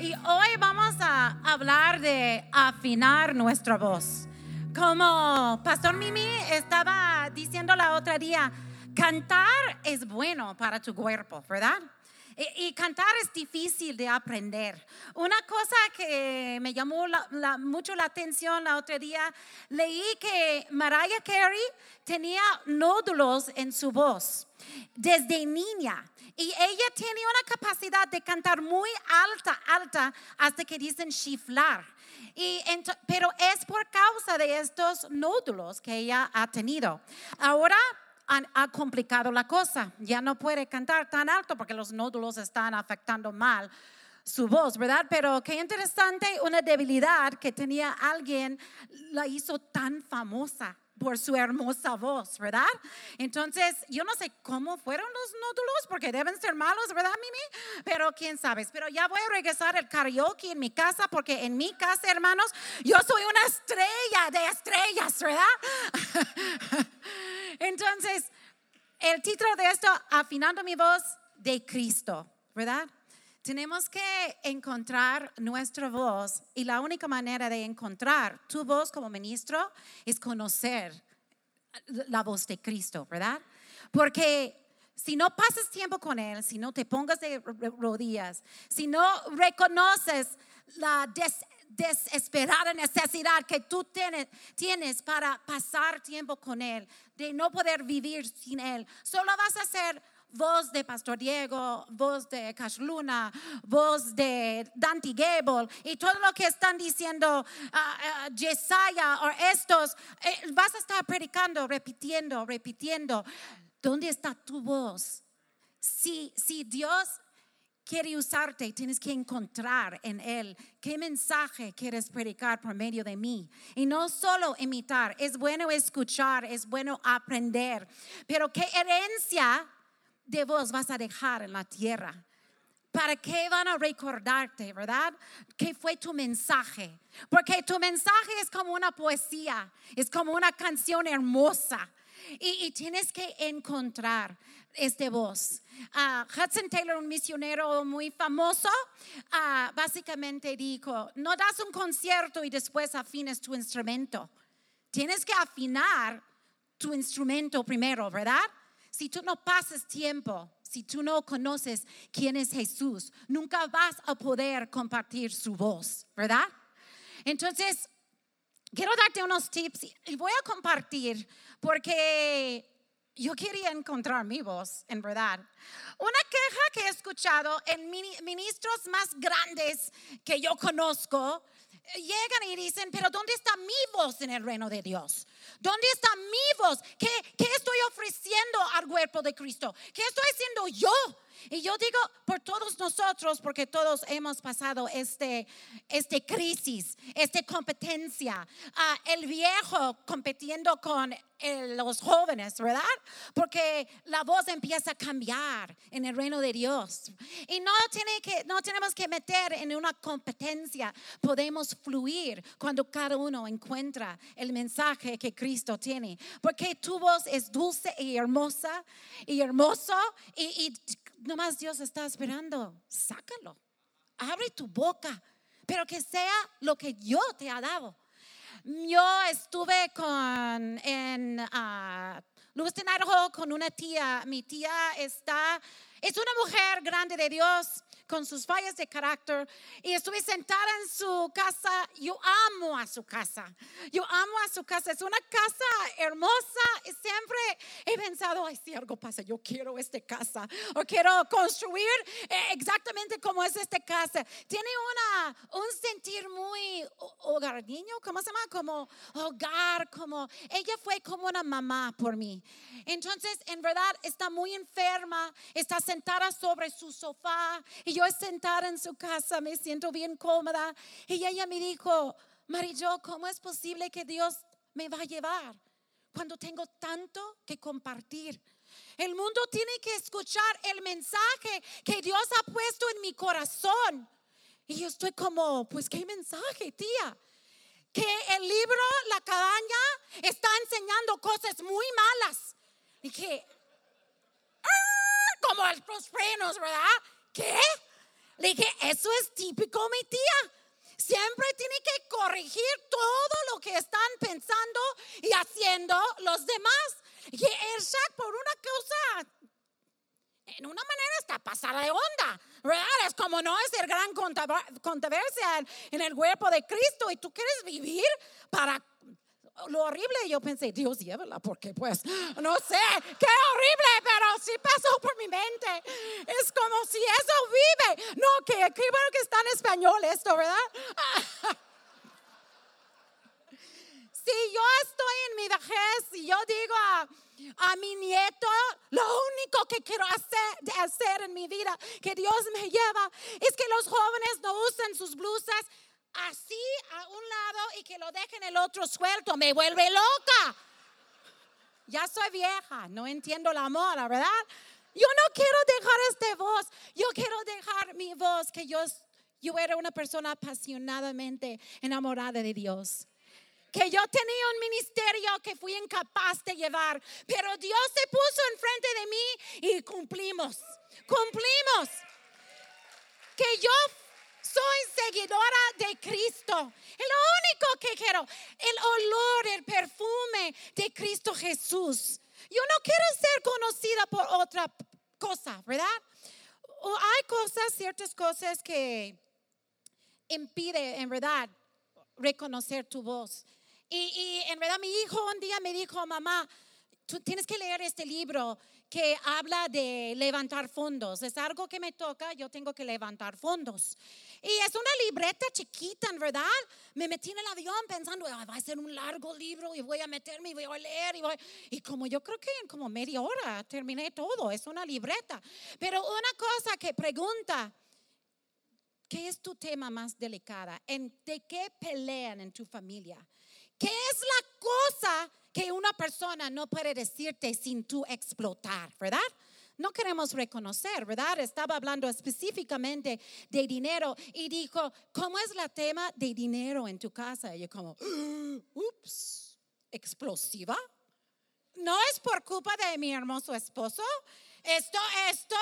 Y hoy vamos a hablar de afinar nuestra voz. Como Pastor Mimi estaba diciendo la otra día, cantar es bueno para tu cuerpo, ¿verdad? Y, cantar es difícil de aprender. Una cosa que me llamó mucho la atención la otra día, leí que Mariah Carey tenía nódulos en su voz desde niña. Y ella tiene una capacidad de cantar muy alta, alta, hasta que dicen chiflar. Pero es por causa de estos nódulos que ella ha tenido. Ahora ha complicado la cosa. Ya no puede cantar tan alto porque los nódulos están afectando mal su voz, ¿verdad? Pero qué interesante, una debilidad que tenía alguien la hizo tan famosa por su hermosa voz, ¿verdad? Entonces, yo no sé cómo fueron los nódulos, porque deben ser malos, ¿verdad, Mimi? Pero quién sabe. Pero ya voy a regresar al karaoke en mi casa, porque en mi casa, hermanos, yo soy una estrella de estrellas, ¿verdad? Entonces, el título de esto, afinando mi voz de Cristo, ¿verdad? Tenemos que encontrar nuestra voz y la única manera de encontrar tu voz como ministro es conocer la voz de Cristo, ¿verdad? Porque si no pasas tiempo con Él, si no te pongas de rodillas, si no reconoces la desesperada necesidad que tú tienes para pasar tiempo con Él, de no poder vivir sin Él, solo vas a ser voz de Pastor Diego, voz de Cash Luna, voz de Dante Gable y todo lo que están diciendo uh, o estos, eh, vas a estar predicando, repitiendo, repitiendo. ¿Dónde está tu voz? Si, si Dios quiere usarte, tienes que encontrar en Él qué mensaje quieres predicar por medio de mí. Y no solo imitar, es bueno escuchar, es bueno aprender, pero qué herencia de vos vas a dejar en la tierra. ¿Para qué van a recordarte, verdad? ¿Qué fue tu mensaje? Porque tu mensaje es como una poesía, es como una canción hermosa. Y, tienes que encontrar este voz. Ah, Hudson Taylor, un misionero muy famoso, ah, básicamente dijo, no das un concierto y después afines tu instrumento. Tienes que afinar tu instrumento primero, ¿verdad? Si tú no pasas tiempo, si tú no conoces quién es Jesús, nunca vas a poder compartir su voz, ¿verdad? Entonces, quiero darte unos tips y voy a compartir porque yo quería encontrar mi voz, en verdad. Una queja que he escuchado en ministros más grandes que yo conozco llegan y dicen, pero ¿dónde está mi voz en el reino de Dios? ¿Dónde está mi voz? ¿Qué, qué estoy ofreciendo al cuerpo de Cristo? ¿Qué estoy haciendo yo? Y yo digo por todos nosotros, porque todos hemos pasado este, este crisis, esta competencia, ah, el viejo compitiendo con los jóvenes, ¿verdad? Porque la voz empieza a cambiar en el reino de Dios. Y no, tiene que, no tenemos que meter en una competencia, podemos fluir cuando cada uno encuentra el mensaje que Cristo tiene. Porque tu voz es dulce y hermosa y hermoso y, y nomás Dios está esperando, sácalo. Abre tu boca, pero que sea lo que yo te ha dado. Yo estuve con en uh, Lewiston, con una tía. Mi tía está, es una mujer grande de Dios con sus fallas de carácter y estuve sentada en su casa. Yo amo a su casa. Yo amo a su casa. Es una casa hermosa y siempre he pensado, ay, si algo pasa, yo quiero esta casa o quiero construir eh, exactamente como es esta casa. Tiene una, un sentir muy hogareño, ¿cómo se llama? Como hogar, como ella fue como una mamá por mí. Entonces, en verdad, está muy enferma, está sentada sobre su sofá y yo sentada en su casa, me siento bien cómoda. Y ella me dijo, Marillo, ¿cómo es posible que Dios me va a llevar cuando tengo tanto que compartir? El mundo tiene que escuchar el mensaje que Dios ha puesto en mi corazón. Y yo estoy como, pues, ¿qué mensaje, tía? Que el libro, la cabaña, está enseñando cosas muy malas. Y que. Como los frenos, ¿verdad? ¿Qué? Le dije, eso es típico mi tía. Siempre tiene que corregir todo lo que están pensando y haciendo los demás. Y Shaq por una cosa, en una manera está pasada de onda, ¿verdad? Es como no es el gran controversia en el cuerpo de Cristo y tú quieres vivir para lo horrible, yo pensé, Dios llévala, porque pues, no sé, qué horrible, pero sí pasó por mi mente. Es como si eso vive. No, que qué bueno que está en español esto, ¿verdad? si yo estoy en mi vejez y yo digo a, a, mi nieto, lo único que quiero hacer, hacer en mi vida, que Dios me lleva, es que los jóvenes no usen sus blusas así a un lado y que lo dejen el otro suelto. Me vuelve loca. Ya soy vieja, no entiendo la moda, ¿verdad? Yo no quiero dejar esta voz, yo quiero dejar mi voz, que yo, yo era una persona apasionadamente enamorada de Dios. Que yo tenía un ministerio que fui incapaz de llevar, pero Dios se puso enfrente de mí y cumplimos, cumplimos. Que yo soy seguidora de Cristo. Es lo único que quiero. El olor, el perfume de Cristo Jesús. Yo no quiero ser conocida por otra cosa, ¿verdad? O hay cosas, ciertas cosas que impiden, en verdad, reconocer tu voz. Y, y en verdad mi hijo un día me dijo, mamá, tú tienes que leer este libro que habla de levantar fondos. Es algo que me toca, yo tengo que levantar fondos. Y es una libreta chiquita, en verdad. Me metí en el avión pensando, va a ser un largo libro y voy a meterme y voy a leer. Y, voy... y como yo creo que en como media hora terminé todo, es una libreta. Pero una cosa que pregunta, ¿qué es tu tema más delicada? ¿En, ¿De qué pelean en tu familia? ¿Qué es la cosa que una persona no puede decirte sin tú explotar, verdad? no queremos reconocer, ¿verdad? Estaba hablando específicamente de dinero y dijo, ¿cómo es la tema de dinero en tu casa? Y yo como, ups, explosiva. No es por culpa de mi hermoso esposo. Esto, esto,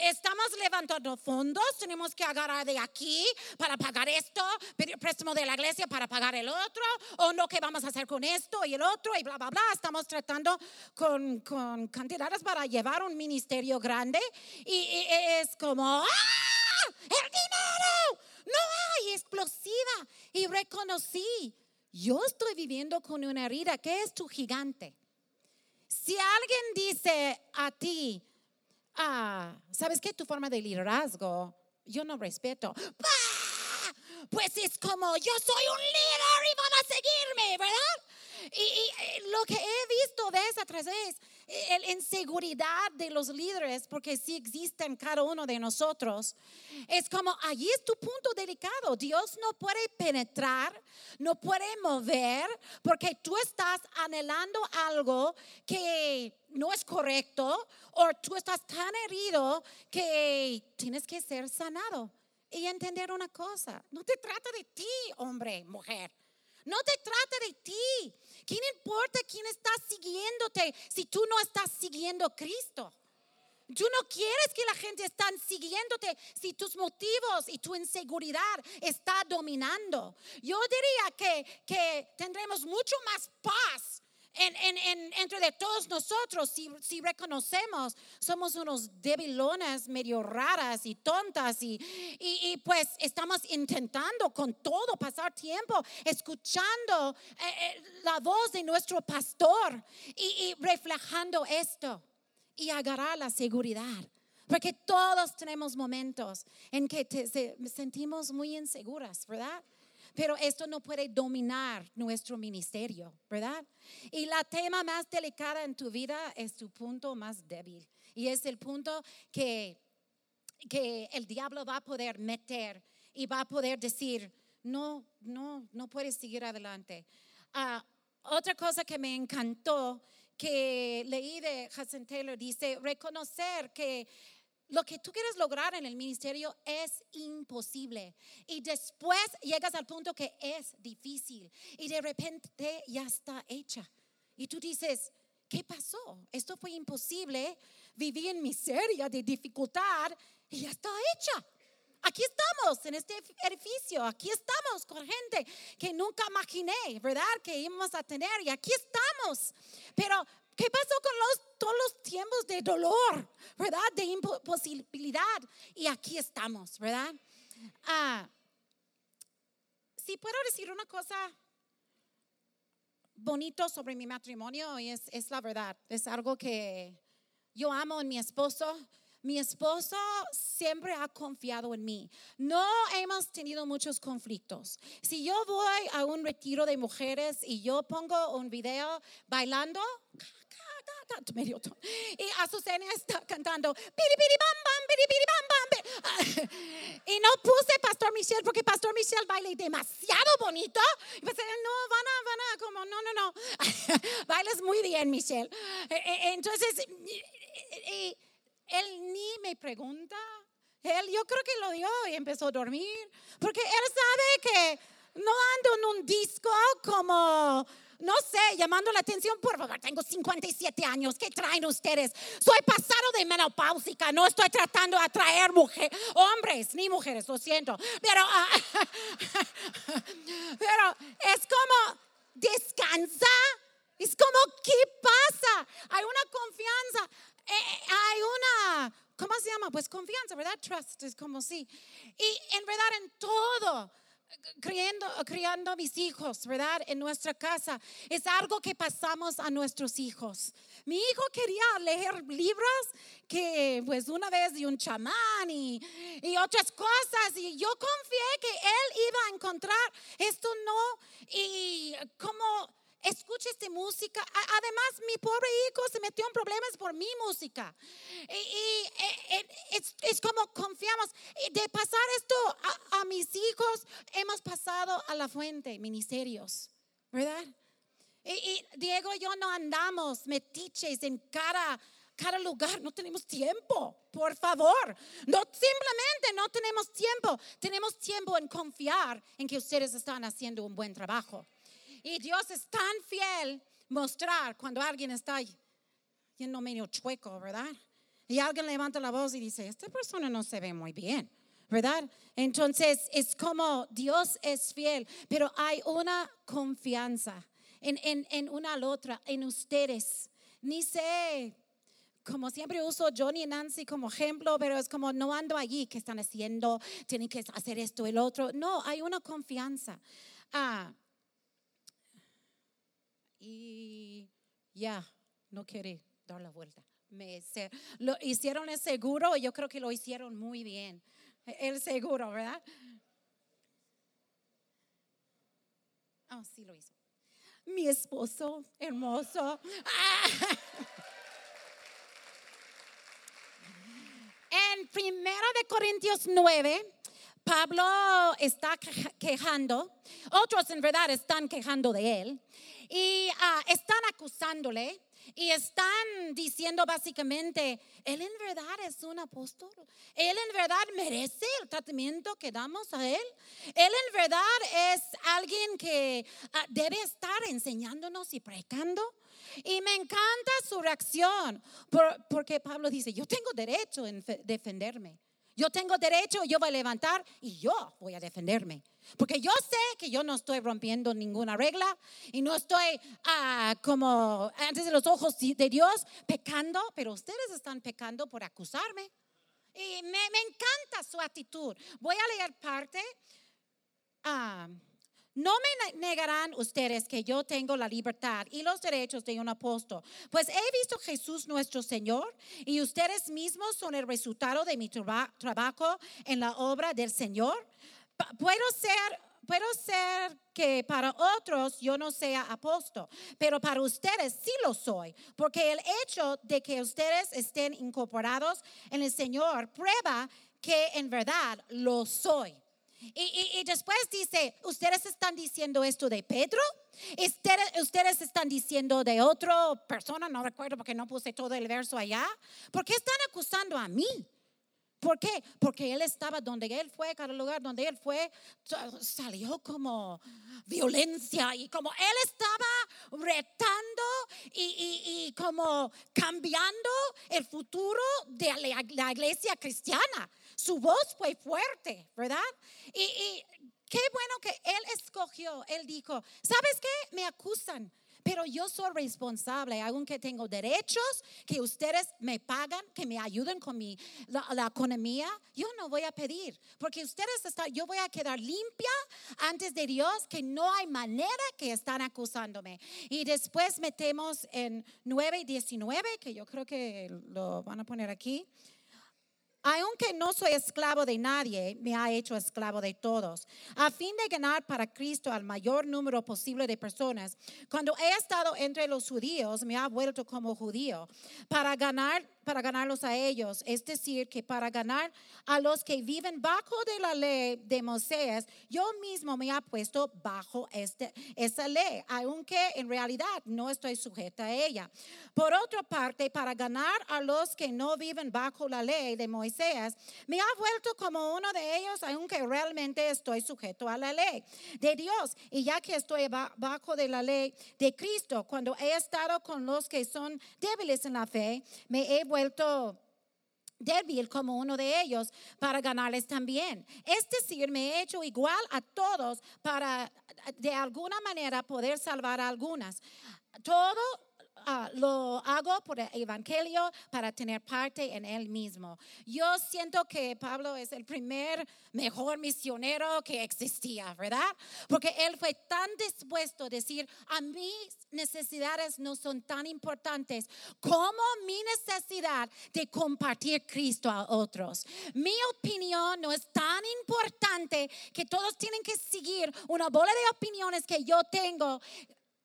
estamos levantando fondos, tenemos que agarrar de aquí para pagar esto, pedir préstamo de la iglesia para pagar el otro, o no, ¿qué vamos a hacer con esto y el otro? Y bla, bla, bla. Estamos tratando con, con cantidades para llevar un ministerio grande y, es como, ¡ah! ¡El dinero! No hay explosiva. Y reconocí, yo estoy viviendo con una herida. ¿Qué es tu gigante? Si alguien dice a ti, ah, ¿sabes qué? Tu forma de liderazgo, yo no respeto. Pues es como, yo soy un líder y van a seguirme, ¿verdad? Y, y, lo que he visto vez tras vez, la inseguridad de los líderes, porque sí existe en cada uno de nosotros, es como, allí es tu punto delicado. Dios no puede penetrar, no puede mover, porque tú estás anhelando algo que no es correcto o tú estás tan herido que tienes que ser sanado. Y entender una cosa, no te trata de ti, hombre, mujer. No te trata de ti. ¿Quién importa quién está siguiéndote si tú no estás siguiendo a Cristo? Tú no quieres que la gente esté siguiéndote si tus motivos y tu inseguridad está dominando. Yo diría que, que tendremos mucho más paz en, entre de todos nosotros, si, si, reconocemos, somos unos debilones medio raras y tontas y, y, pues estamos intentando con todo pasar tiempo escuchando eh, eh, la voz de nuestro pastor y, reflejando esto y agarrar la seguridad. Porque todos tenemos momentos en que te, sentimos muy inseguras, ¿verdad? Pero esto no puede dominar nuestro ministerio, ¿verdad? Y la tema más delicada en tu vida es tu punto más débil. Y es el punto que, que el diablo va a poder meter y va a poder decir, no, no, no puedes seguir adelante. Ah, otra cosa que me encantó que leí de Hudson Taylor dice, reconocer que lo que tú quieres lograr en el ministerio es imposible. Y después llegas al punto que es difícil. Y de repente ya está hecha. Y tú dices, ¿qué pasó? Esto fue imposible. Viví en miseria de dificultad y ya está hecha. Aquí estamos en este edificio, aquí estamos con gente que nunca imaginé, ¿verdad? Que íbamos a tener y aquí estamos. Pero, ¿qué pasó con los, todos los tiempos de dolor, ¿verdad? De imposibilidad. Y aquí estamos, ¿verdad? Ah, si puedo decir una cosa bonito sobre mi matrimonio, y es, es la verdad, es algo que yo amo en mi esposo. Mi esposo siempre ha confiado en mí. No hemos tenido muchos conflictos. Si yo voy a un retiro de mujeres y yo pongo un video bailando, y Azucena está cantando, Y no puse Pastor Michel porque Pastor Michel baila demasiado bonito. Y pensé, no, van a, van a, como, no, no, no. Bailas muy bien, Michelle. E, e, entonces, él ni me pregunta. Él, yo creo que lo dio y empezó a dormir. Porque él sabe que no ando en un disco como no sé, llamando la atención, por favor, tengo 57 años, ¿qué traen ustedes? Soy pasado de menopáusica, no estoy tratando de atraer mujeres, hombres ni mujeres, lo siento, pero, ah, pero es como descansa, es como, ¿qué pasa? Hay una confianza, hay una, ¿cómo se llama? Pues confianza, ¿verdad? Trust, es como sí. Y en verdad en todo criando, criando a mis hijos, ¿verdad? En nuestra casa. Es algo que pasamos a nuestros hijos. Mi hijo quería leer libros que pues una vez de un chamán y, y otras cosas y yo confié que él iba a encontrar esto no y como escuche esta música. Además, mi pobre hijo se metió en problemas por mi música. Y, es, como confiamos. De pasar esto a, mis hijos, hemos pasado a la fuente, ministerios, ¿verdad? Y, Diego y yo no andamos metiches en cada cada lugar, no tenemos tiempo, por favor. No simplemente no tenemos tiempo. Tenemos tiempo en confiar en que ustedes están haciendo un buen trabajo. Y Dios es tan fiel mostrar cuando alguien está yendo medio chueco, ¿verdad? Y alguien levanta la voz y dice, esta persona no se ve muy bien, ¿verdad? Entonces es como Dios es fiel, pero hay una confianza en, en, en una al otra, en ustedes. Ni sé, como siempre uso Johnny y Nancy como ejemplo, pero es como no ando allí, ¿qué están haciendo? Tienen que hacer esto, el otro. No, hay una confianza. Ah, y ya, no quiere dar la vuelta. Me, lo hicieron el seguro y yo creo que lo hicieron muy bien. El seguro, ¿verdad? Ah, sí lo hizo. Mi esposo hermoso. En primero de Corintios 9, Pablo está quejando, otros en verdad están quejando de él y ah, están acusándole y están diciendo básicamente, él en verdad es un apóstol, él en verdad merece el tratamiento que damos a él, él en verdad es alguien que ah, debe estar enseñándonos y predicando. Y me encanta su reacción, porque Pablo dice, yo tengo derecho en defenderme. Yo tengo derecho, yo voy a levantar y yo voy a defenderme. Porque yo sé que yo no estoy rompiendo ninguna regla y no estoy ah, como antes de los ojos de Dios pecando, pero ustedes están pecando por acusarme. Y me, encanta su actitud. Voy a leer parte. Ah, no me negarán ustedes que yo tengo la libertad y los derechos de un apóstol, pues he visto Jesús nuestro Señor y ustedes mismos son el resultado de mi trabajo en la obra del Señor. Puedo ser puedo ser que para otros yo no sea apóstol, pero para ustedes sí lo soy, porque el hecho de que ustedes estén incorporados en el Señor prueba que en verdad lo soy. Y, después dice, ustedes están diciendo esto de Pedro, ustedes, están diciendo de otra persona, no recuerdo porque no puse todo el verso allá. ¿Por qué están acusando a mí? ¿Por qué? Porque él estaba donde él fue, cada lugar donde él fue, salió como violencia y como él estaba retando y, como cambiando el futuro de la iglesia cristiana. Su voz fue fuerte, ¿verdad? Y, qué bueno que él escogió, él dijo, ¿sabes qué? Me acusan pero yo soy responsable, aunque tengo derechos, que ustedes me pagan, que me ayuden con mi, la, economía, yo no voy a pedir, porque ustedes están, yo voy a quedar limpia antes de Dios, que no hay manera que están acusándome. Y después metemos en 9 y 19, que yo creo que lo van a poner aquí aunque no soy esclavo de nadie, me ha hecho esclavo de todos, a fin de ganar para Cristo al mayor número posible de personas. Cuando he estado entre los judíos, me ha vuelto como judío, para ganar para ganarlos a ellos, es decir, que para ganar a los que viven bajo de la ley de Moisés, yo mismo me he puesto bajo este, esa ley, aunque en realidad no estoy sujeta a ella. Por otra parte, para ganar a los que no viven bajo la ley de Moisés, me ha vuelto como uno de ellos, aunque realmente estoy sujeto a la ley de Dios. Y ya que estoy bajo de la ley de Cristo, cuando he estado con los que son débiles en la fe, me he vuelto vuelto débil como uno de ellos para ganarles también. Es decir, me he hecho igual a todos para de alguna manera poder salvar a algunas. Todo Ah, lo hago por el Evangelio para tener parte en él mismo. Yo siento que Pablo es el primer mejor misionero que existía, ¿verdad? Porque él fue tan dispuesto a decir, a mis necesidades no son tan importantes como mi necesidad de compartir Cristo a otros. Mi opinión no es tan importante que todos tienen que seguir una bola de opiniones que yo tengo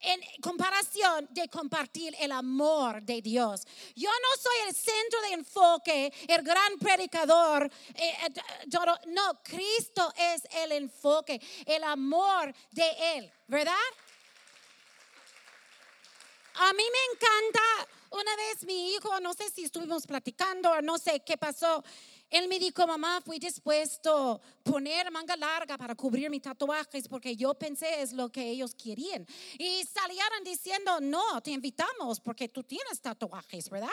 en comparación de compartir el amor de Dios. Yo no soy el centro de enfoque, el gran predicador. Eh, eh, no, Cristo es el enfoque, el amor de Él, ¿verdad? A mí me encanta, una vez mi hijo, no sé si estuvimos platicando no sé qué pasó, él me dijo, mamá, fui dispuesto a poner manga larga para cubrir mis tatuajes porque yo pensé es lo que ellos querían. Y salieron diciendo, no, te invitamos porque tú tienes tatuajes, ¿verdad?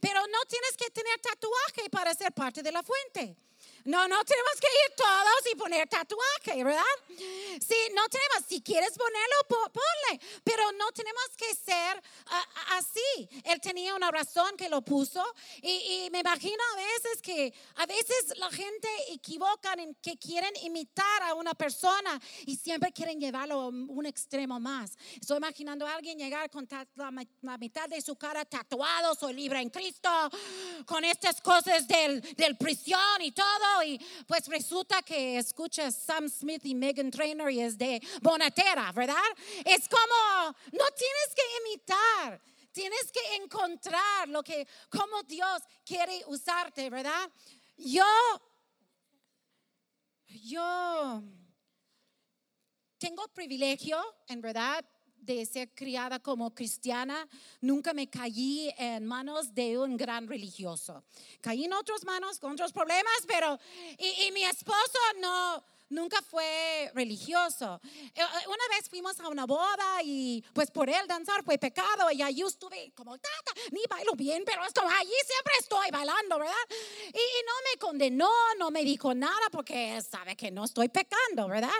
Pero no tienes que tener tatuaje para ser parte de la fuente. No, no tenemos que ir todos y poner tatuaje, ¿verdad? Sí, no tenemos, si quieres ponerlo, ponle, pero no tenemos que ser así. Él tenía una razón que lo puso y, me imagino a veces que a veces la gente equivoca en que quieren imitar a una persona y siempre quieren llevarlo a un extremo más. Estoy imaginando a alguien llegar con la, mitad de su cara tatuado, soy libre en Cristo, con estas cosas del, del prisión y todo y pues resulta que escuchas Sam Smith y Megan Trainor y es de Bonatera, ¿verdad? Es como, no tienes que imitar. Tienes que encontrar lo que, como Dios quiere usarte, ¿verdad? Yo, yo tengo privilegio, en verdad, de ser criada como cristiana, nunca me caí en manos de un gran religioso. Caí en otras manos con otros problemas, pero y, y mi esposo no, nunca fue religioso. Eh, eh, una vez fuimos a una boda y pues por él danzar fue pecado y ahí estuve como, tata, ni bailo bien, pero esto, allí siempre estoy bailando, ¿verdad? Y, no me condenó, no me dijo nada porque sabe que no estoy pecando, ¿verdad?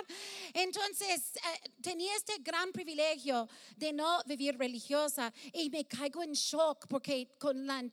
Entonces eh, tenía este gran privilegio de no vivir religiosa y me caigo en shock porque con la...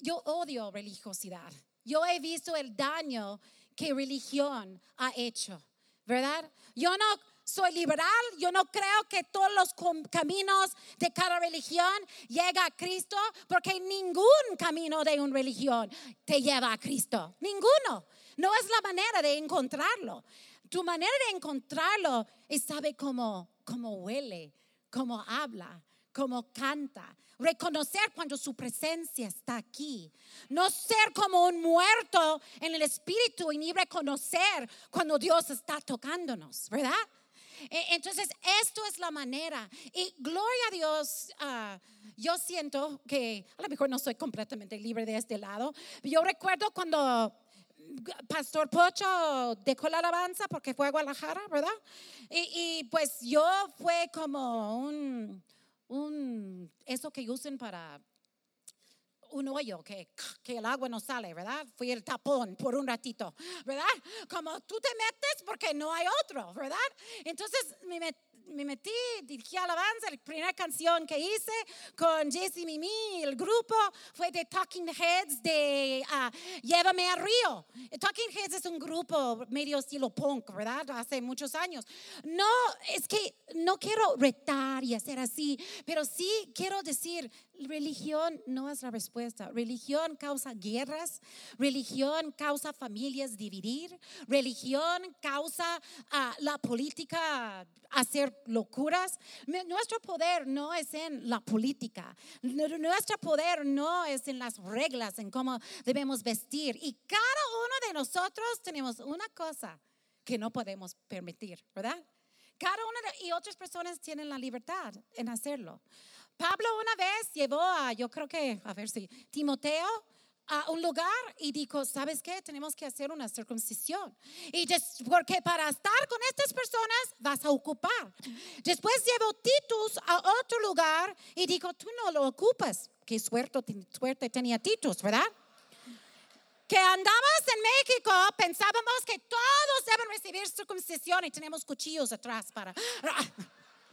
Yo odio religiosidad. Yo he visto el daño que religión ha hecho, ¿verdad? Yo no soy liberal, yo no creo que todos los caminos de cada religión llega a Cristo, porque ningún camino de una religión te lleva a Cristo, ninguno. No es la manera de encontrarlo. Tu manera de encontrarlo es saber cómo, cómo huele, cómo habla, cómo canta, reconocer cuando su presencia está aquí, no ser como un muerto en el espíritu y ni reconocer cuando Dios está tocándonos, ¿verdad? E, entonces, esto es la manera. Y gloria a Dios, ah, yo siento que a lo mejor no soy completamente libre de este lado. Yo recuerdo cuando Pastor Pocho dejó la alabanza porque fue a Guadalajara, ¿verdad? Y, y pues yo fue como un un, eso que usen para un hoyo que, que el agua no sale, ¿verdad? Fui el tapón por un ratito, ¿verdad? Como tú te metes porque no hay otro, ¿verdad? Entonces me metí me metí, dirigí alabanza, la primera canción que hice con Jesse Mimi, el grupo fue de Talking Heads de uh, Llévame a Río. Talking Heads es un grupo medio estilo punk, ¿verdad? Hace muchos años. No, es que no quiero retar y hacer así, pero sí quiero decir, religión no es la respuesta. Religión causa guerras, religión causa familias dividir, religión causa uh, la política hacer locuras. Nuestro poder no es en la política, nuestro poder no es en las reglas, en cómo debemos vestir. Y cada uno de nosotros tenemos una cosa que no podemos permitir, ¿verdad? Cada uno de, y otras personas tienen la libertad en hacerlo. Pablo una vez llevó a, yo creo que, a ver si, Timoteo a un lugar y dijo, ¿sabes qué? Tenemos que hacer una circuncisión. Y porque para estar con estas personas vas a ocupar. Después llevó Titus a otro lugar y dijo, tú no lo ocupas. Qué suerte, suerte tenía Titus, ¿verdad? que andamos en México, pensábamos que todos deben recibir circuncisión y tenemos cuchillos atrás para...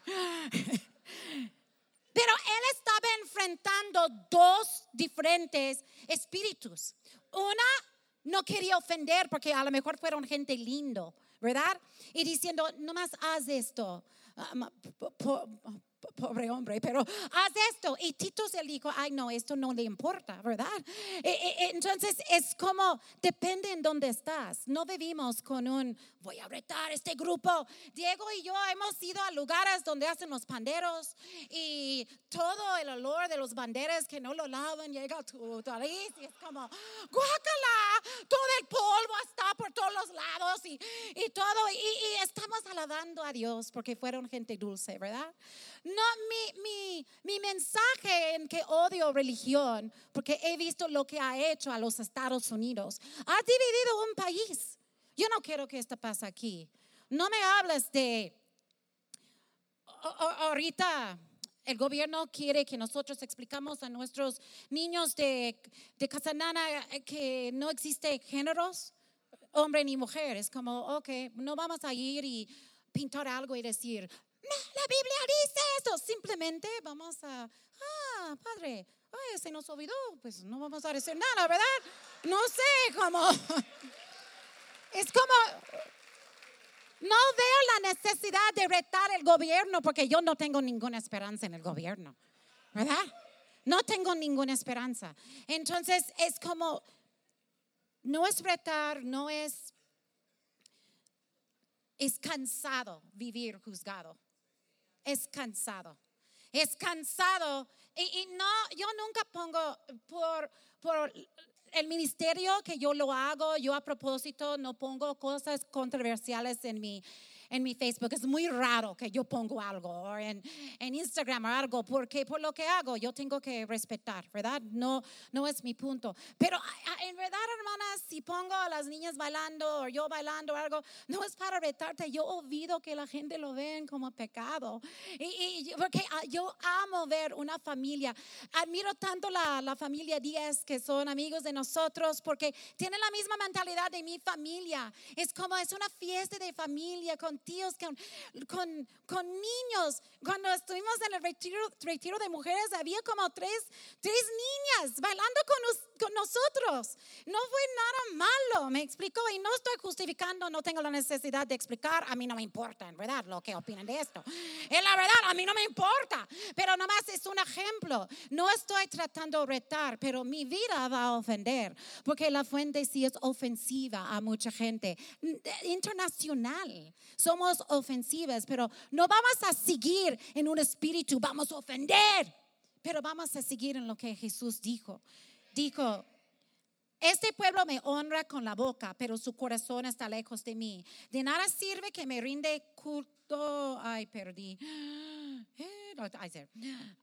Pero él estaba enfrentando dos diferentes espíritus. Una no quería ofender porque a lo mejor fueron gente lindo, ¿verdad? Y diciendo, no más haz esto. Pobre hombre, pero haz esto. Y Tito se dijo, ay no, esto no le importa, ¿verdad? E, e, e, entonces es como, depende en dónde estás. No vivimos con un, voy a retar este grupo. Diego y yo hemos ido a lugares donde hacen los panderos y todo el olor de los banderas que no lo lavan llega a tu nariz y es como, guácala, todo el polvo está por todos los lados y, y todo. Y, y estamos alabando a Dios porque fueron gente dulce, ¿verdad? No, mi, mi, mi mensaje en que odio religión, porque he visto lo que ha hecho a los Estados Unidos, ha dividido un país. Yo no quiero que esto pase aquí. No me hables de ahorita el gobierno quiere que nosotros explicamos a nuestros niños de, de Casanana que no existe géneros, hombre ni mujer. Es como, ok, no vamos a ir y pintar algo y decir, la Biblia dice esto. Simplemente vamos a, ah, padre, se nos olvidó, pues no vamos a decir nada, ¿verdad? No sé cómo. Es como, no veo la necesidad de retar el gobierno porque yo no tengo ninguna esperanza en el gobierno, ¿verdad? No tengo ninguna esperanza. Entonces es como, no es retar, no es, es cansado vivir juzgado es cansado. Es cansado. Y, no, yo nunca pongo por, por el ministerio que yo lo hago, yo a propósito no pongo cosas controversiales en mi, en mi Facebook. Es muy raro que yo pongo algo en, en Instagram o algo, porque por lo que hago yo tengo que respetar, ¿verdad? No, no es mi punto. Pero en verdad, hermanas, si pongo a las niñas bailando o yo bailando o algo, no es para retarte. Yo olvido que la gente lo ven como pecado. Y, porque ah, yo amo ver una familia. Admiro tanto la, la familia Díaz, que son amigos de nosotros, porque tienen la misma mentalidad de mi familia. Es como es una fiesta de familia con tíos, con, con, con niños. Cuando estuvimos en el retiro, retiro de mujeres, había como tres, tres niñas bailando con, con nosotros. No fue nada malo, me explicó. Y no estoy justificando, no tengo la necesidad de explicar. A mí no me importa, en verdad, lo que opinan de esto. Es la verdad, a mí no me importa. Pero nomás es un ejemplo. No estoy tratando de retar, pero mi vida va a ofender. Porque la fuente sí es ofensiva a mucha gente. Internacional somos ofensivas, pero no vamos a seguir en un espíritu, vamos a ofender, pero vamos a seguir en lo que Jesús dijo. Dijo, este pueblo me honra con la boca, pero su corazón está lejos de mí. De nada sirve que me rinde culto. Ay, perdí.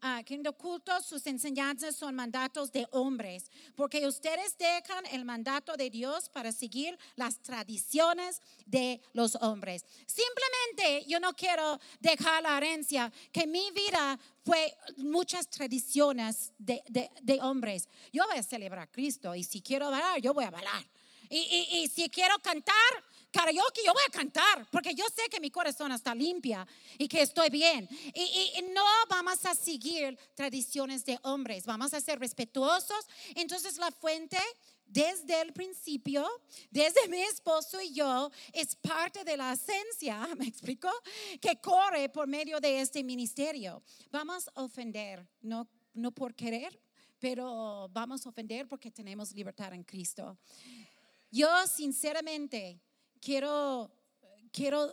Ah, queriendo culto, sus enseñanzas son mandatos de hombres, porque ustedes dejan el mandato de Dios para seguir las tradiciones de los hombres. Simplemente yo no quiero dejar la herencia, que mi vida fue muchas tradiciones de, de, de hombres. Yo voy a celebrar a Cristo y si quiero bailar, yo voy a bailar. Y, y, y si quiero cantar, karaoke, yo voy a cantar, porque yo sé que mi corazón está limpia y que estoy bien. Y, no vamos a seguir tradiciones de hombres, vamos a ser respetuosos. Entonces la fuente desde el principio, desde mi esposo y yo, es parte de la esencia, ¿me explico? Que corre por medio de este ministerio. Vamos a ofender, no, no por querer, pero vamos a ofender porque tenemos libertad en Cristo. Yo sinceramente quiero, quiero,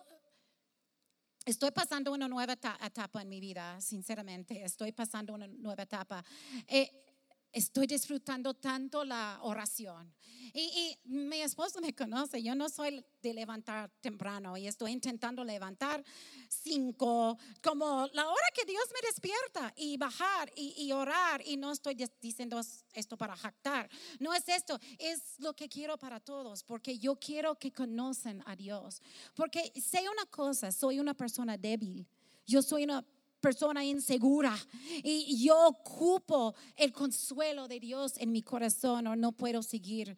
estoy pasando una nueva etapa en mi vida, sinceramente, estoy pasando una nueva etapa. Eh, estoy disfrutando tanto la oración. Y, mi esposo me conoce, yo no soy de levantar temprano y estoy intentando levantar cinco, como la hora que Dios me despierta y bajar y, orar. Y no estoy diciendo esto para jactar, no es esto, es lo que quiero para todos, porque yo quiero que conocen a Dios. Porque sé una cosa, soy una persona débil, yo soy una persona insegura y yo ocupo el consuelo de Dios en mi corazón o no puedo seguir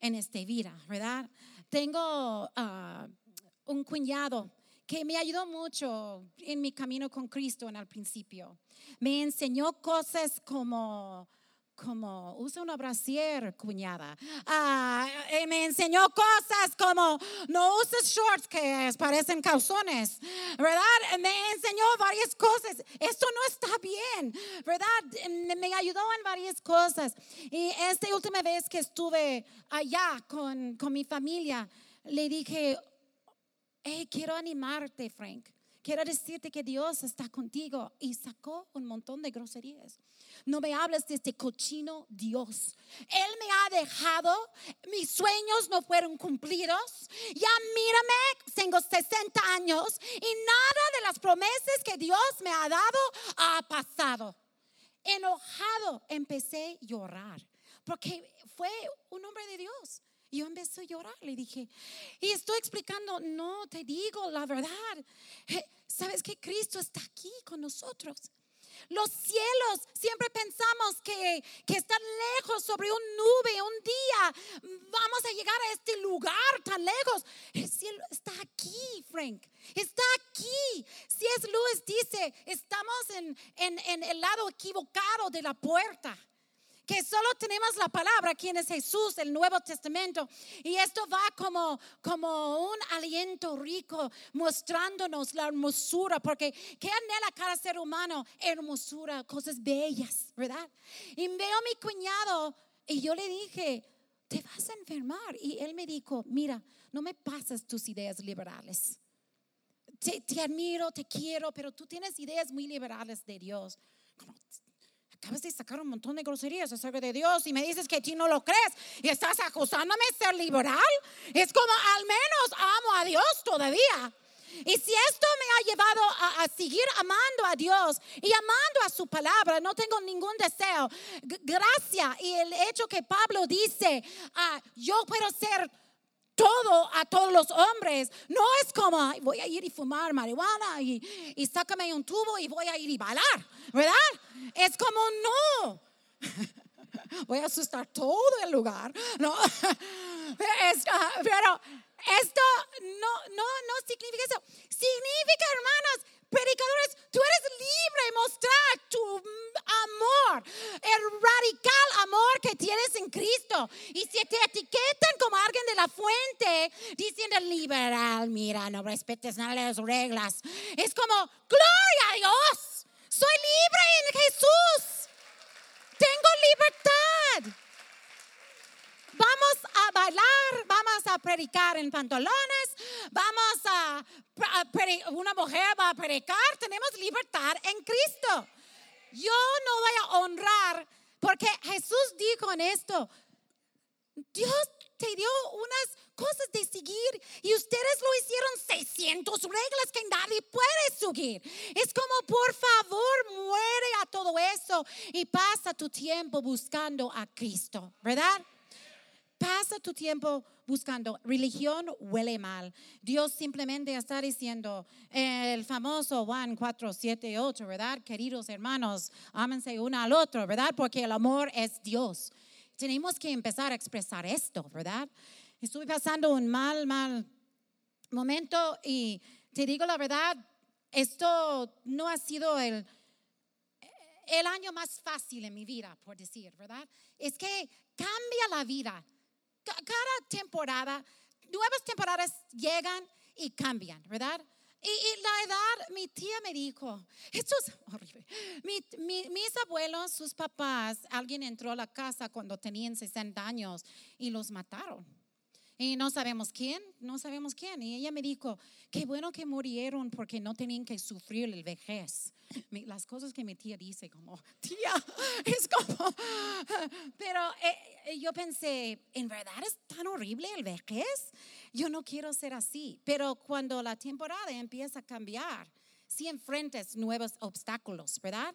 en esta vida, ¿verdad? Tengo ah, un cuñado que me ayudó mucho en mi camino con Cristo en el principio. Me enseñó cosas como como usa una brasier, cuñada. Ah, me enseñó cosas como no uses shorts que parecen calzones, ¿verdad? Me enseñó varias cosas. Esto no está bien, ¿verdad? Me ayudó en varias cosas. Y esta última vez que estuve allá con, con mi familia, le dije, hey, quiero animarte, Frank. Quiero decirte que Dios está contigo. Y sacó un montón de groserías. No me hables de este cochino Dios. Él me ha dejado, mis sueños no fueron cumplidos. Ya mírame, tengo 60 años y nada de las promesas que Dios me ha dado ha pasado. Enojado empecé a llorar porque fue un hombre de Dios. Y yo empecé a llorar, le dije, y estoy explicando, no, te digo la verdad. ¿Sabes que Cristo está aquí con nosotros? Los cielos, siempre pensamos que, que están lejos sobre un nube. Un día vamos a llegar a este lugar tan lejos. El cielo está aquí, Frank. Está aquí. Si es Luis dice, estamos en, en, en el lado equivocado de la puerta que solo tenemos la palabra, quien es Jesús, el Nuevo Testamento. Y esto va como, como un aliento rico, mostrándonos la hermosura, porque ¿qué anhela cada ser humano? Hermosura, cosas bellas, ¿verdad? Y veo a mi cuñado y yo le dije, te vas a enfermar. Y él me dijo, mira, no me pasas tus ideas liberales. Te, te admiro, te quiero, pero tú tienes ideas muy liberales de Dios acabas de sacar un montón de groserías acerca de Dios y me dices que tú no lo crees y estás acusándome de ser liberal. Es como al menos amo a Dios todavía. Y si esto me ha llevado a, seguir amando a Dios y amando a su palabra, no tengo ningún deseo. Gracias y el hecho que Pablo dice, ah, yo puedo ser todo a todos los hombres. No es como voy a ir y fumar marihuana y, y sácame un tubo y voy a ir y bailar, ¿verdad? Es como no. Voy a asustar todo el lugar, ¿no? pero esto no, no, no significa eso. Significa, hermanos, predicadores, tú eres libre de mostrar tu amor, el radical amor que tienes en Cristo. Y si te etiquetan como alguien de la fuente, diciendo liberal, mira, no respetes nada de las reglas, es como, gloria a Dios, soy libre en Jesús, tengo libertad. Vamos a bailar, vamos a predicar en pantalones, vamos a, una mujer va a predicar, tenemos libertad en Cristo. Yo no voy a honrar, porque Jesús dijo en esto, Dios te dio unas cosas de seguir y ustedes lo hicieron 600 reglas que nadie puede seguir. Es como, por favor, muere a todo eso y pasa tu tiempo buscando a Cristo, ¿verdad? Pasa tu tiempo buscando. Religión huele mal. Dios simplemente está diciendo el famoso Juan 4, 7, 8, ¿verdad? Queridos hermanos, ámense uno al otro, ¿verdad? Porque el amor es Dios. Tenemos que empezar a expresar esto, ¿verdad? Estuve pasando un mal, mal momento y te digo la verdad, esto no ha sido el, el año más fácil en mi vida, por decir, ¿verdad? Es que cambia la vida. Cada temporada, nuevas temporadas llegan y cambian, ¿verdad? Y, la edad, mi tía me dijo, esto es horrible. mis abuelos, sus papás, alguien entró a la casa cuando tenían 60 años y los mataron. Y no sabemos quién, no sabemos quién. Y ella me dijo, qué bueno que murieron porque no tenían que sufrir el vejez. Las cosas que mi tía dice, como, tía, es como, pero eh, yo pensé, ¿en verdad es tan horrible el vejez? Yo no quiero ser así. Pero cuando la temporada empieza a cambiar, si enfrentas nuevos obstáculos, ¿verdad?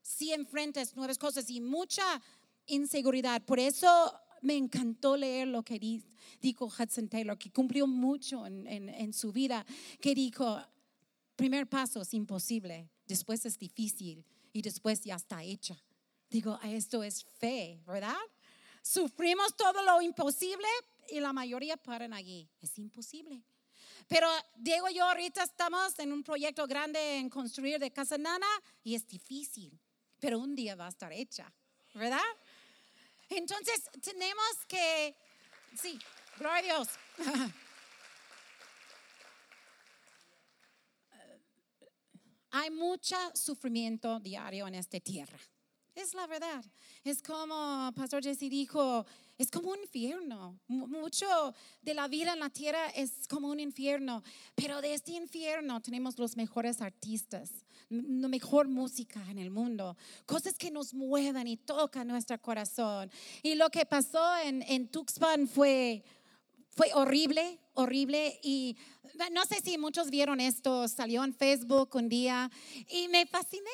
Si enfrentas nuevas cosas y mucha inseguridad. Por eso me encantó leer lo que dijo Hudson Taylor, que cumplió mucho en, su vida, que dijo, primer paso es imposible, después es difícil y después ya está hecha. Digo, esto es fe, ¿verdad? Sufrimos todo lo imposible y la mayoría paran allí. Es imposible. Pero Diego y yo ahorita estamos en un proyecto grande en construir de Casa Nana y es difícil, pero un día va a estar hecha, ¿verdad? Entonces tenemos que, sí, gloria a Dios. Hay mucho sufrimiento diario en esta tierra. Es la verdad. Es como Pastor Jesse dijo, es como un infierno. Mucho de la vida en la tierra es como un infierno, pero de este infierno tenemos los mejores artistas, la mejor música en el mundo, cosas que nos muevan y tocan nuestro corazón. Y lo que pasó en, en Tuxpan fue, fue horrible, horrible. Y no sé si muchos vieron esto, salió en Facebook un día y me fasciné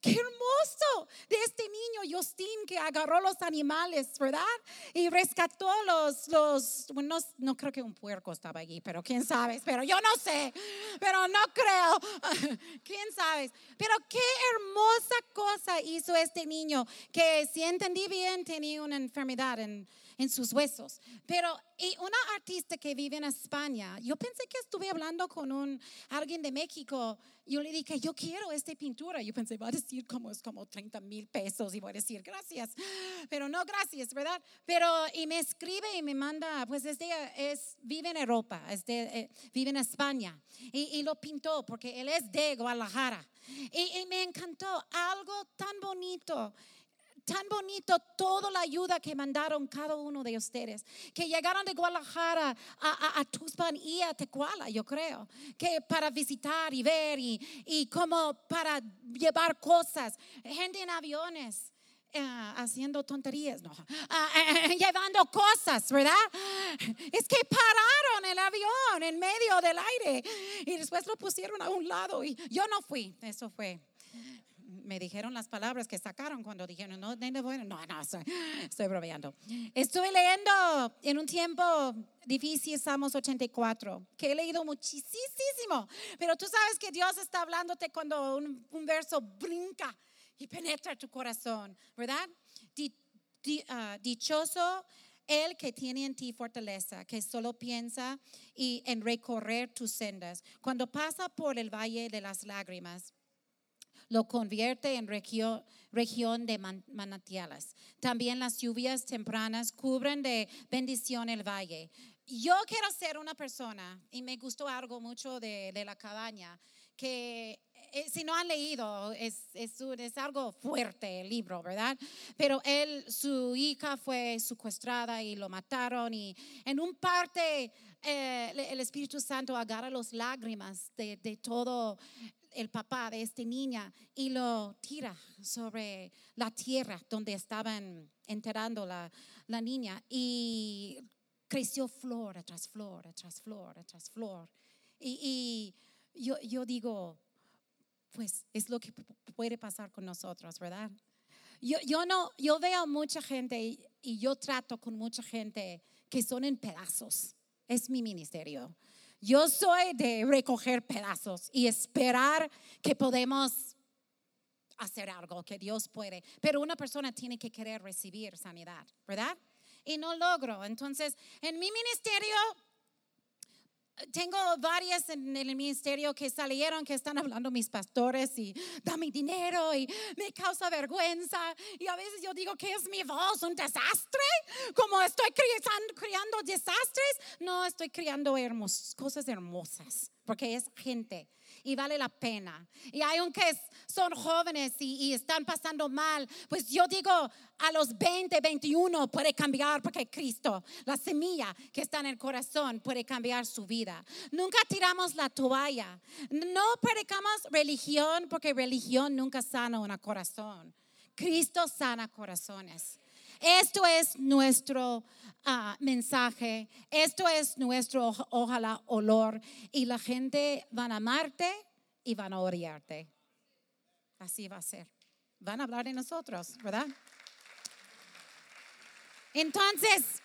Qué hermoso de este niño Justin que agarró los animales, ¿verdad? Y rescató los, los, bueno, no, creo que un puerco estaba allí, pero quién sabe, pero yo no sé, pero no creo, quién sabe. Pero qué hermosa cosa hizo este niño que si entendí bien tenía una enfermedad en en sus huesos. Pero, y una artista que vive en España, yo pensé que estuve hablando con un, alguien de México, yo le dije, yo quiero esta pintura. Yo pensé, va a decir como es como 30 mil pesos y voy a decir, gracias. Pero no, gracias, ¿verdad? Pero, y me escribe y me manda, pues este es, vive en Europa, este, vive en España. Y, y, lo pintó porque él es de Guadalajara. Y, y me encantó algo tan bonito tan bonito toda la ayuda que mandaron cada uno de ustedes, que llegaron de Guadalajara a, a, Tuxpan y a Tecuala, yo creo, que para visitar y ver y, y como para llevar cosas, gente en aviones. Eh, haciendo tonterías, no, eh, eh, llevando cosas, ¿verdad? Es que pararon el avión en medio del aire y después lo pusieron a un lado y yo no fui, eso fue me dijeron las palabras que sacaron cuando dijeron, no, no, no, no, estoy, estoy bromeando. Estuve leyendo en un tiempo difícil Salmos 84, que he leído muchísimo, pero tú sabes que Dios está hablándote cuando un, verso brinca y penetra tu corazón, ¿verdad? Ah, dichoso el que tiene en ti fortaleza, que solo piensa y en recorrer tus sendas. Cuando pasa por el valle de las lágrimas, lo convierte en región, región de manantiales. También las lluvias tempranas cubren de bendición el valle. Yo quiero ser una persona, y me gustó algo mucho de, de la cabaña, que eh, si no han leído, es, es, es, algo fuerte el libro, ¿verdad? Pero él, su hija fue secuestrada y lo mataron y en un parte eh, el Espíritu Santo agarra las lágrimas de, de todo el papá de esta niña y lo tira sobre la tierra donde estaban enterrando la, la niña y creció flor tras flor, tras flor, tras flor. Y, yo, yo digo, pues es lo que puede pasar con nosotros, ¿verdad? Yo, yo no, yo veo mucha gente y yo trato con mucha gente que son en pedazos. Es mi ministerio. Yo soy de recoger pedazos y esperar que podemos hacer algo, que Dios puede. Pero una persona tiene que querer recibir sanidad, ¿verdad? Y no logro. Entonces, en mi ministerio tengo varias en el ministerio que salieron, que están hablando mis pastores y dame dinero y me causa vergüenza. Y a veces yo digo que es mi voz un desastre, como estoy criando, desastres. No, estoy criando cosas hermosas, porque es gente y vale la pena. Y aunque son jóvenes y, están pasando mal, pues yo digo a los 20, 21 puede cambiar porque Cristo, la semilla que está en el corazón, puede cambiar su vida. Nunca tiramos la toalla. No predicamos religión porque religión nunca sana un corazón. Cristo sana corazones. Esto es nuestro ah, mensaje, esto es nuestro, ojalá, olor. Y la gente van a amarte y van a odiarte. Así va a ser. Van a hablar de nosotros, ¿verdad? Entonces,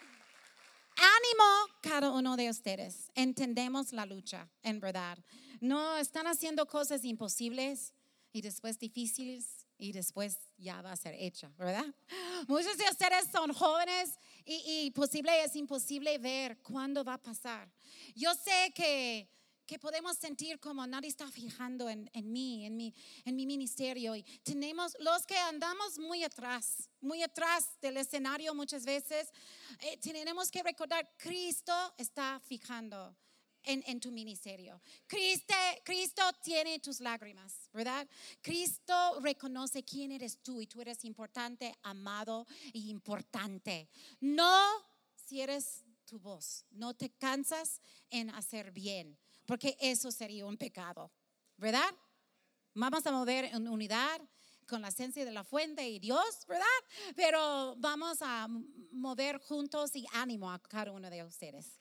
ánimo cada uno de ustedes. Entendemos la lucha, en verdad. No están haciendo cosas imposibles y después difíciles y después ya va a ser hecha, ¿verdad? Muchos de ustedes son jóvenes y, y posible es imposible ver cuándo va a pasar. Yo sé que, que podemos sentir como nadie está fijando en, en mí, en mi, en mi ministerio. Y tenemos los que andamos muy atrás, muy atrás del escenario muchas veces, eh, tenemos que recordar, Cristo está fijando en, tu ministerio. Cristo, Cristo tiene tus lágrimas, ¿verdad? Cristo reconoce quién eres tú y tú eres importante, amado y importante. No si eres tu voz, no te cansas en hacer bien, porque eso sería un pecado, ¿verdad? Vamos a mover en unidad con la esencia de la fuente y Dios, ¿verdad? Pero vamos a mover juntos y ánimo a cada uno de ustedes.